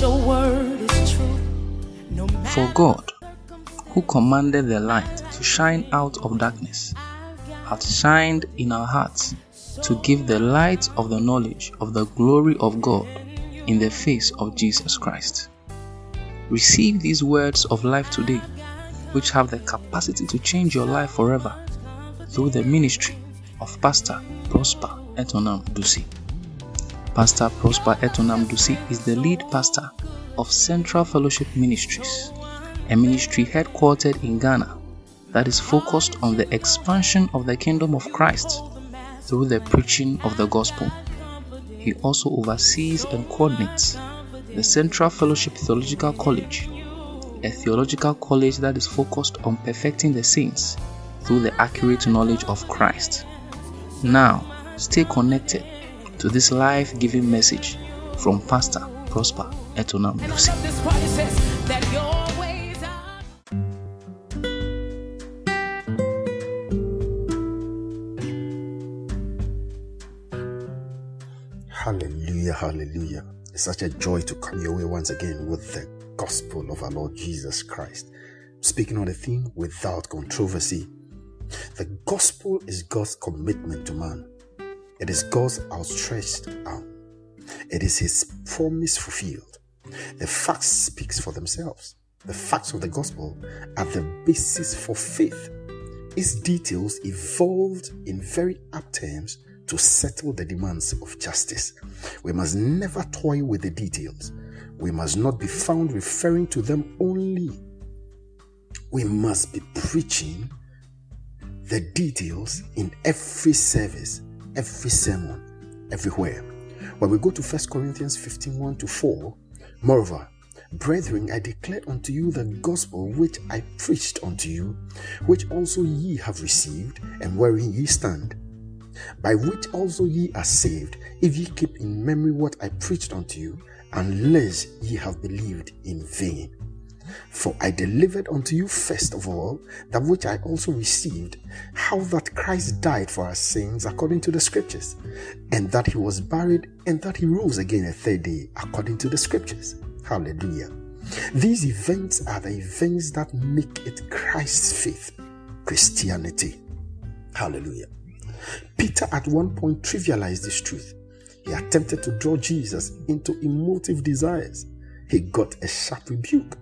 For God, who commanded the light to shine out of darkness, hath shined in our hearts to give the light of the knowledge of the glory of God in the face of Jesus Christ. Receive these words of life today, which have the capacity to change your life forever through the ministry of Pastor Prosper Etonam Dusi. Pastor Prosper Etonam Dusi is the lead pastor of Central Fellowship Ministries, a ministry headquartered in Ghana that is focused on the expansion of the kingdom of Christ through the preaching of the gospel. He also oversees and coordinates the Central Fellowship Theological College, a theological college that is focused on perfecting the saints through the accurate knowledge of Christ. Now, stay connected to this life giving message from Pastor Prosper are. Hallelujah, hallelujah. It's such a joy to come your way once again with the gospel of our Lord Jesus Christ. Speaking on a theme without controversy. The gospel is God's commitment to man. It is God's outstretched arm. It is his promise fulfilled. The facts speaks for themselves. The facts of the gospel are the basis for faith. Its details evolved in very apt terms to settle the demands of justice. We must never toy with the details. We must not be found referring to them only. We must be preaching the details in every service, every sermon, everywhere. When we go to 1 Corinthians 15 1 to 4, moreover, Brethren, I declare unto you the gospel which I preached unto you, which also ye have received, and wherein ye stand, by which also ye are saved, if ye keep in memory what I preached unto you, unless ye have believed in vain. For I delivered unto you first of all that which I also received, how that Christ died for our sins according to the scriptures, and that he was buried, and that he rose again a third day according to the scriptures. Hallelujah. These events are the events that make it Christ's faith, Christianity. Hallelujah. Peter at one point trivialized this truth. He attempted to draw Jesus into emotive desires. He got a sharp rebuke.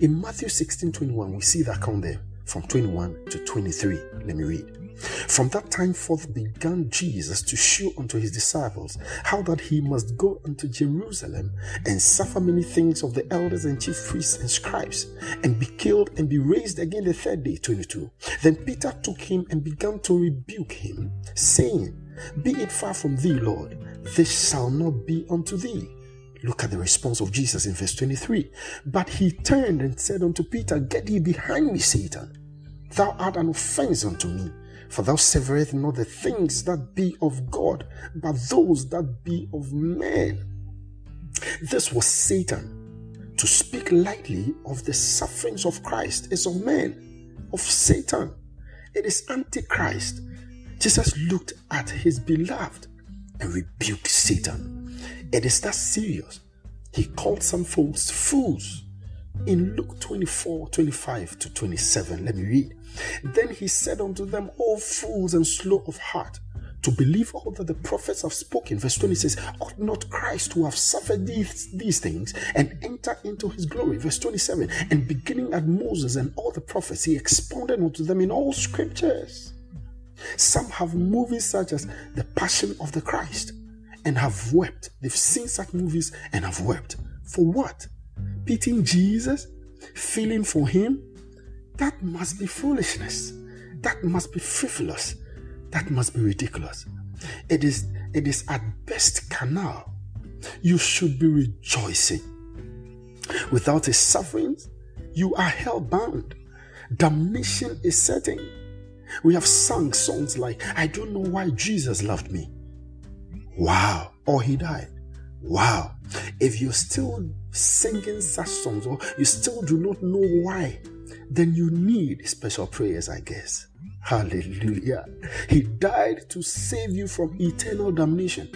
In Matthew 16 21, we see that count there from 21 to 23. Let me read. From that time forth began Jesus to show unto his disciples how that he must go unto Jerusalem and suffer many things of the elders and chief priests and scribes, and be killed and be raised again the third day. 22. Then Peter took him and began to rebuke him, saying, Be it far from thee, Lord, this shall not be unto thee. Look at the response of Jesus in verse 23. But he turned and said unto Peter, Get thee behind me, Satan. Thou art an offense unto me, for thou severest not the things that be of God, but those that be of men. This was Satan. To speak lightly of the sufferings of Christ is of men, of Satan. It is Antichrist. Jesus looked at his beloved and rebuked Satan. It is that serious. He called some folks fools. In Luke 24 25 to 27, let me read. Then he said unto them, O fools and slow of heart, to believe all that the prophets have spoken. Verse 20 says, Ought not Christ to have suffered these, these things and enter into his glory? Verse 27, and beginning at Moses and all the prophets, he expounded unto them in all scriptures. Some have movies such as The Passion of the Christ and have wept. They've seen such movies and have wept. For what? Pitying Jesus? Feeling for him? That must be foolishness. That must be frivolous. That must be ridiculous. It is it is at best canal. You should be rejoicing. Without his sufferings, you are hell bound. Damnation is certain. We have sung songs like, I don't know why Jesus loved me. Wow. Or he died. Wow. If you're still singing such songs or you still do not know why, then you need special prayers, I guess. Hallelujah. He died to save you from eternal damnation.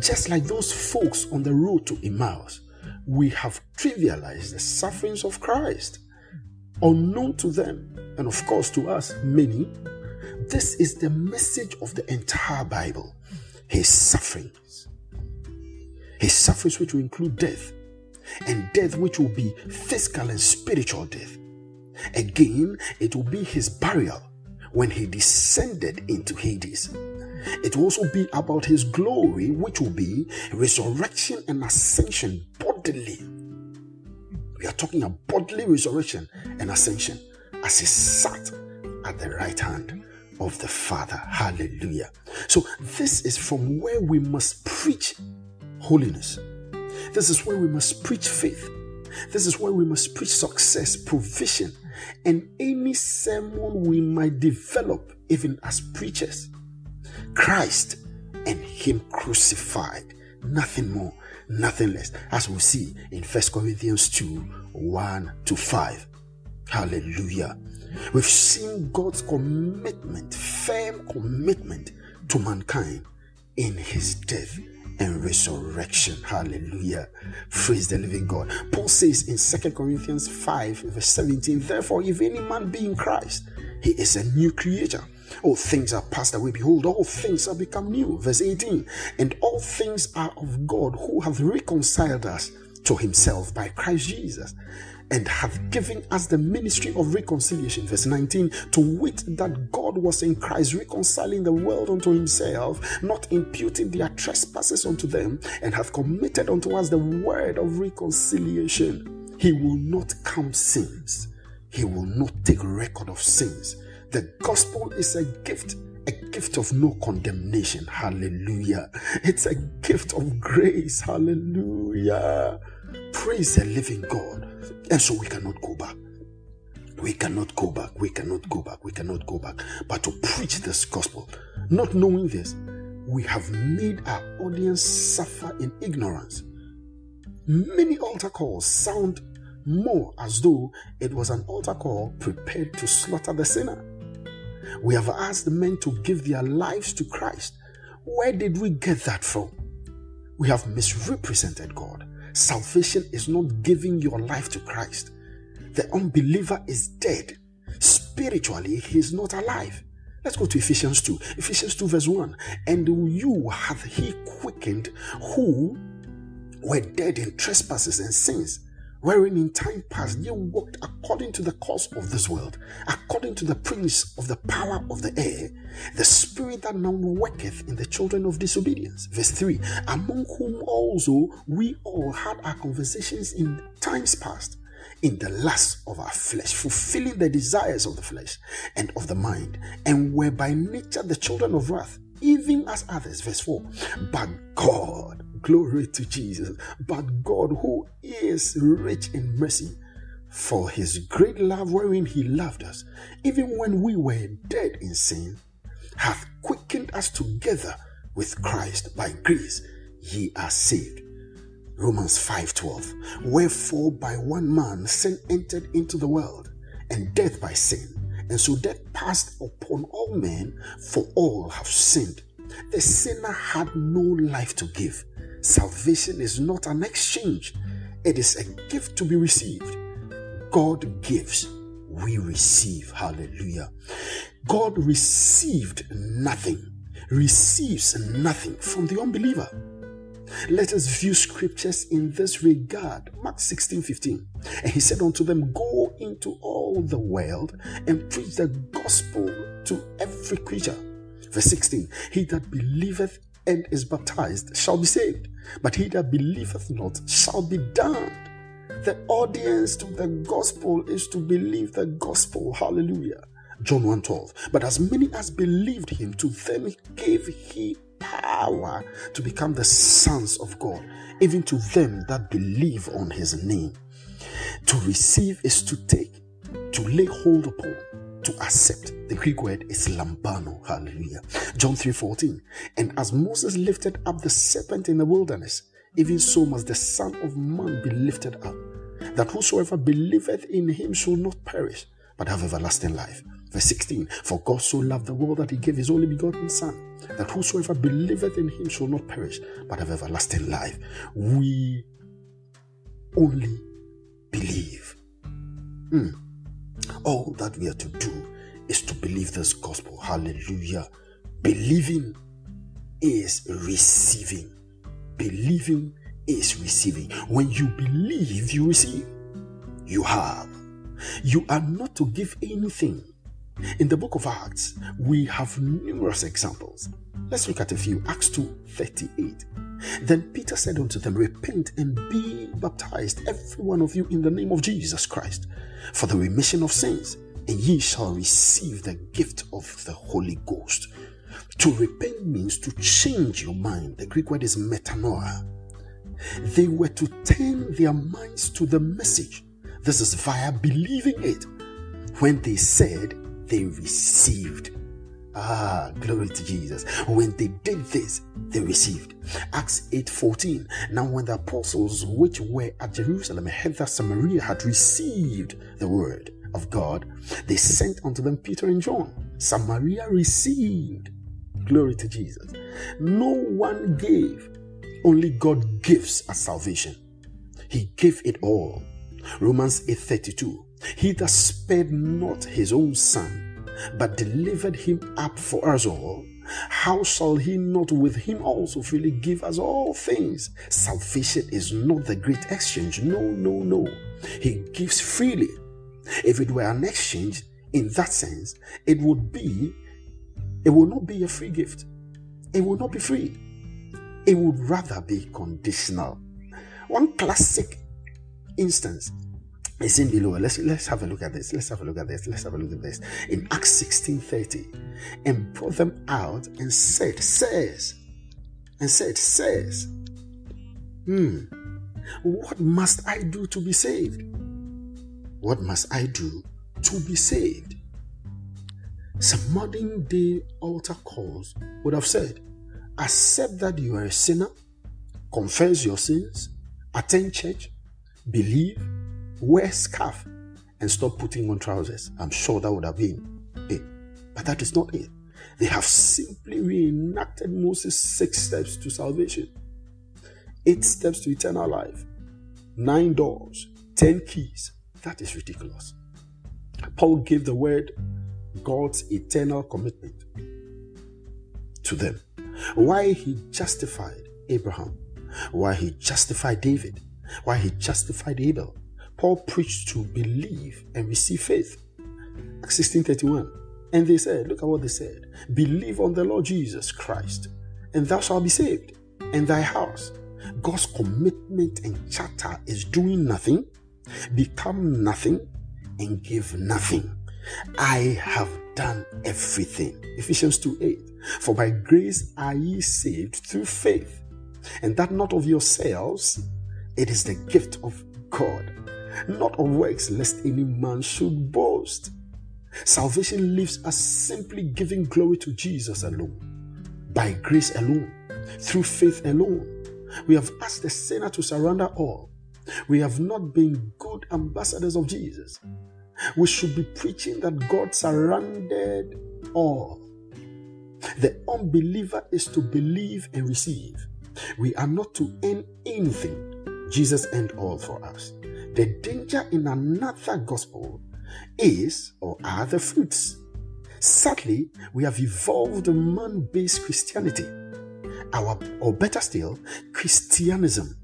Just like those folks on the road to Emmaus, we have trivialized the sufferings of Christ, unknown to them, and of course to us, many. This is the message of the entire Bible His sufferings. His sufferings, which will include death, and death, which will be physical and spiritual death. Again, it will be his burial when he descended into Hades. It will also be about his glory, which will be resurrection and ascension bodily. We are talking about bodily resurrection and ascension as he sat at the right hand of the Father. Hallelujah. So, this is from where we must preach holiness. This is where we must preach faith. This is where we must preach success, provision, and any sermon we might develop, even as preachers. Christ and Him crucified, nothing more, nothing less, as we see in First Corinthians 2 1 to 5. Hallelujah. We've seen God's commitment, firm commitment to mankind in His death and resurrection. Hallelujah. Praise the living God. Paul says in Second Corinthians 5, verse 17, Therefore, if any man be in Christ, he is a new creature. All things are passed away. Behold, all things are become new. Verse 18, And all things are of God who hath reconciled us to himself by Christ Jesus and have given us the ministry of reconciliation. Verse 19, to wit that God was in Christ reconciling the world unto himself, not imputing their trespasses unto them, and have committed unto us the word of reconciliation. He will not count sins, he will not take record of sins. The gospel is a gift a gift of no condemnation. Hallelujah. It's a gift of grace. Hallelujah. Praise the living God. And so we cannot go back. We cannot go back. We cannot go back. We cannot go back. But to preach this gospel, not knowing this, we have made our audience suffer in ignorance. Many altar calls sound more as though it was an altar call prepared to slaughter the sinner. We have asked men to give their lives to Christ. Where did we get that from? We have misrepresented God. Salvation is not giving your life to Christ. The unbeliever is dead. Spiritually, he is not alive. Let's go to Ephesians 2. Ephesians 2, verse 1. And you hath he quickened who were dead in trespasses and sins, wherein in time past ye walked according to the course of this world, according to the prince of the power of the air, the spirit that now worketh in the children of disobedience. Verse 3 Among whom also we all had our conversations in times past. In the lust of our flesh, fulfilling the desires of the flesh and of the mind, and were by nature the children of wrath, even as others. Verse 4 But God, Glory to Jesus. But God, who is rich in mercy, for his great love wherein he loved us, even when we were dead in sin, hath quickened us together with Christ. By grace ye are saved. Romans 5:12. Wherefore by one man sin entered into the world, and death by sin. And so death passed upon all men, for all have sinned. The sinner had no life to give. Salvation is not an exchange, it is a gift to be received. God gives, we receive. Hallelujah. God received nothing, receives nothing from the unbeliever. Let us view scriptures in this regard. Mark 16 15. And he said unto them, Go into all the world and preach the gospel to every creature. Verse 16 He that believeth and is baptized shall be saved, but he that believeth not shall be damned. The audience to the gospel is to believe the gospel. Hallelujah. John 1:12. But as many as believed him, to them gave he power to become the sons of God, even to them that believe on his name. To receive is to take, to lay hold upon, to accept. The Greek word is lambano. Hallelujah. John 3:14. And as Moses lifted up the serpent in the wilderness, even so must the Son of Man be lifted up, that whosoever believeth in him shall not perish, but have everlasting life. Verse 16 For God so loved the world that he gave his only begotten Son, that whosoever believeth in him shall not perish, but have everlasting life. We only believe. Mm. All that we are to do is to believe this gospel. Hallelujah. Believing is receiving. Believing is receiving. When you believe, you receive. You have. You are not to give anything. In the book of Acts, we have numerous examples. Let's look at a few. Acts 2 38. Then Peter said unto them, Repent and be baptized, every one of you, in the name of Jesus Christ, for the remission of sins, and ye shall receive the gift of the Holy Ghost. To repent means to change your mind. The Greek word is metanoia. They were to turn their minds to the message. This is via believing it. When they said they received. Ah, glory to Jesus. When they did this, they received. Acts 8 14. Now, when the apostles which were at Jerusalem heard that Samaria had received the word of God, they sent unto them Peter and John. Samaria received. Glory to Jesus. No one gave, only God gives us salvation. He gave it all. Romans 8:32. He that spared not his own son, but delivered him up for us all, how shall he not with him also freely give us all things? Salvation is not the great exchange. No, no, no. He gives freely. If it were an exchange in that sense, it would be, it will not be a free gift. It will not be free. It would rather be conditional. One classic instance is in below. Let's let's have a look at this. Let's have a look at this. Let's have a look at this. In Acts 16 30, and brought them out and said, says, and said, says, Hmm, what must I do to be saved? What must I do to be saved? Some modern day altar calls would have said, accept that you are a sinner, confess your sins, attend church, believe, wear scarf, and stop putting on trousers. I'm sure that would have been it. But that is not it. They have simply reenacted Moses' six steps to salvation, eight steps to eternal life, nine doors, ten keys. That is ridiculous. Paul gave the word God's eternal commitment to them. Why he justified Abraham, why he justified David, why he justified Abel. Paul preached to believe and receive faith. Acts 16:31. And they said, look at what they said. Believe on the Lord Jesus Christ, and thou shalt be saved, and thy house. God's commitment and charter is doing nothing, become nothing, and give nothing. I have done everything. Ephesians 2 8. For by grace are ye saved through faith, and that not of yourselves, it is the gift of God, not of works, lest any man should boast. Salvation leaves us simply giving glory to Jesus alone, by grace alone, through faith alone. We have asked the sinner to surrender all. We have not been good ambassadors of Jesus. We should be preaching that God surrendered all. The unbeliever is to believe and receive. We are not to earn anything. Jesus earned all for us. The danger in another gospel is or are the fruits. Sadly, we have evolved man based Christianity, our, or better still, Christianism.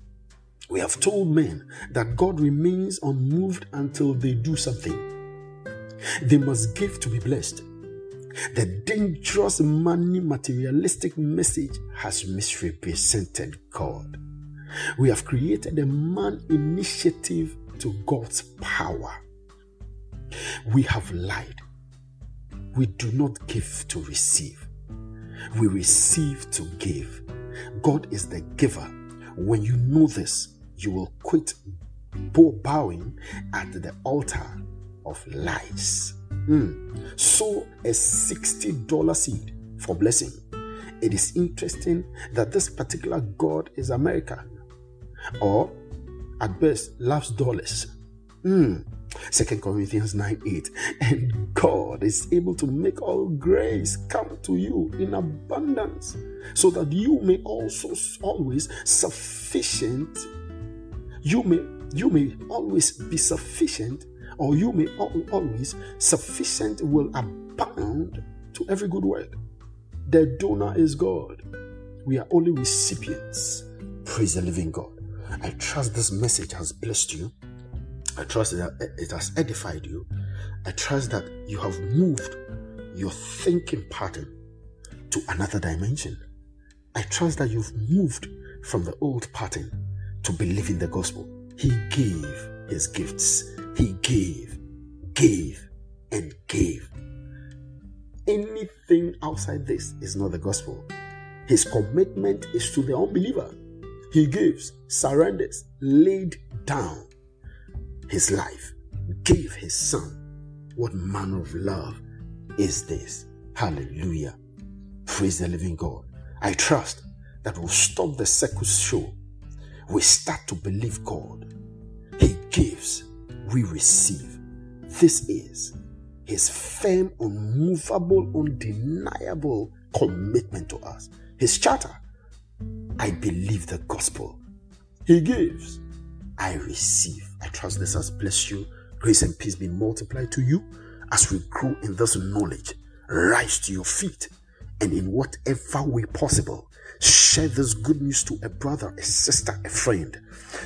We have told men that God remains unmoved until they do something. They must give to be blessed. The dangerous money materialistic message has misrepresented God. We have created a man initiative to God's power. We have lied. We do not give to receive. We receive to give. God is the giver. When you know this, you will quit bowing at the altar of lies. Mm. Sow a $60 seed for blessing. It is interesting that this particular God is America, or at best loves dollars. Mm. 2 Corinthians 9 8. And God is able to make all grace come to you in abundance, so that you may also always sufficient, you may you may always be sufficient, or you may always sufficient will abound to every good work. The donor is God. We are only recipients. Praise the living God. I trust this message has blessed you. I trust that it has edified you. I trust that you have moved your thinking pattern to another dimension. I trust that you've moved from the old pattern to believe in the gospel. He gave his gifts. He gave, gave, and gave. Anything outside this is not the gospel. His commitment is to the unbeliever. He gives, surrenders, laid down his life, gave his son. What manner of love is this? Hallelujah. Praise the living God. I trust that will stop the circus show. We start to believe God. He gives, we receive. This is his firm, unmovable, undeniable commitment to us. His charter I believe the gospel. He gives, I receive. I trust this has blessed you. Grace and peace be multiplied to you as we grow in this knowledge. Rise to your feet and in whatever way possible, share this good news to a brother, a sister, a friend.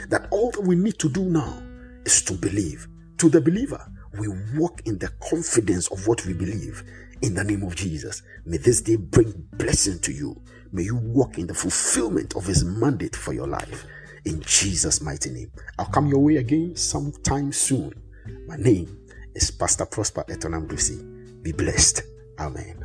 That all that we need to do now is to believe. To the believer, we walk in the confidence of what we believe in the name of Jesus. May this day bring blessing to you. May you walk in the fulfillment of his mandate for your life. In Jesus' mighty name. I'll come your way again sometime soon. My name is Pastor Prosper Etonam Be blessed. Amen.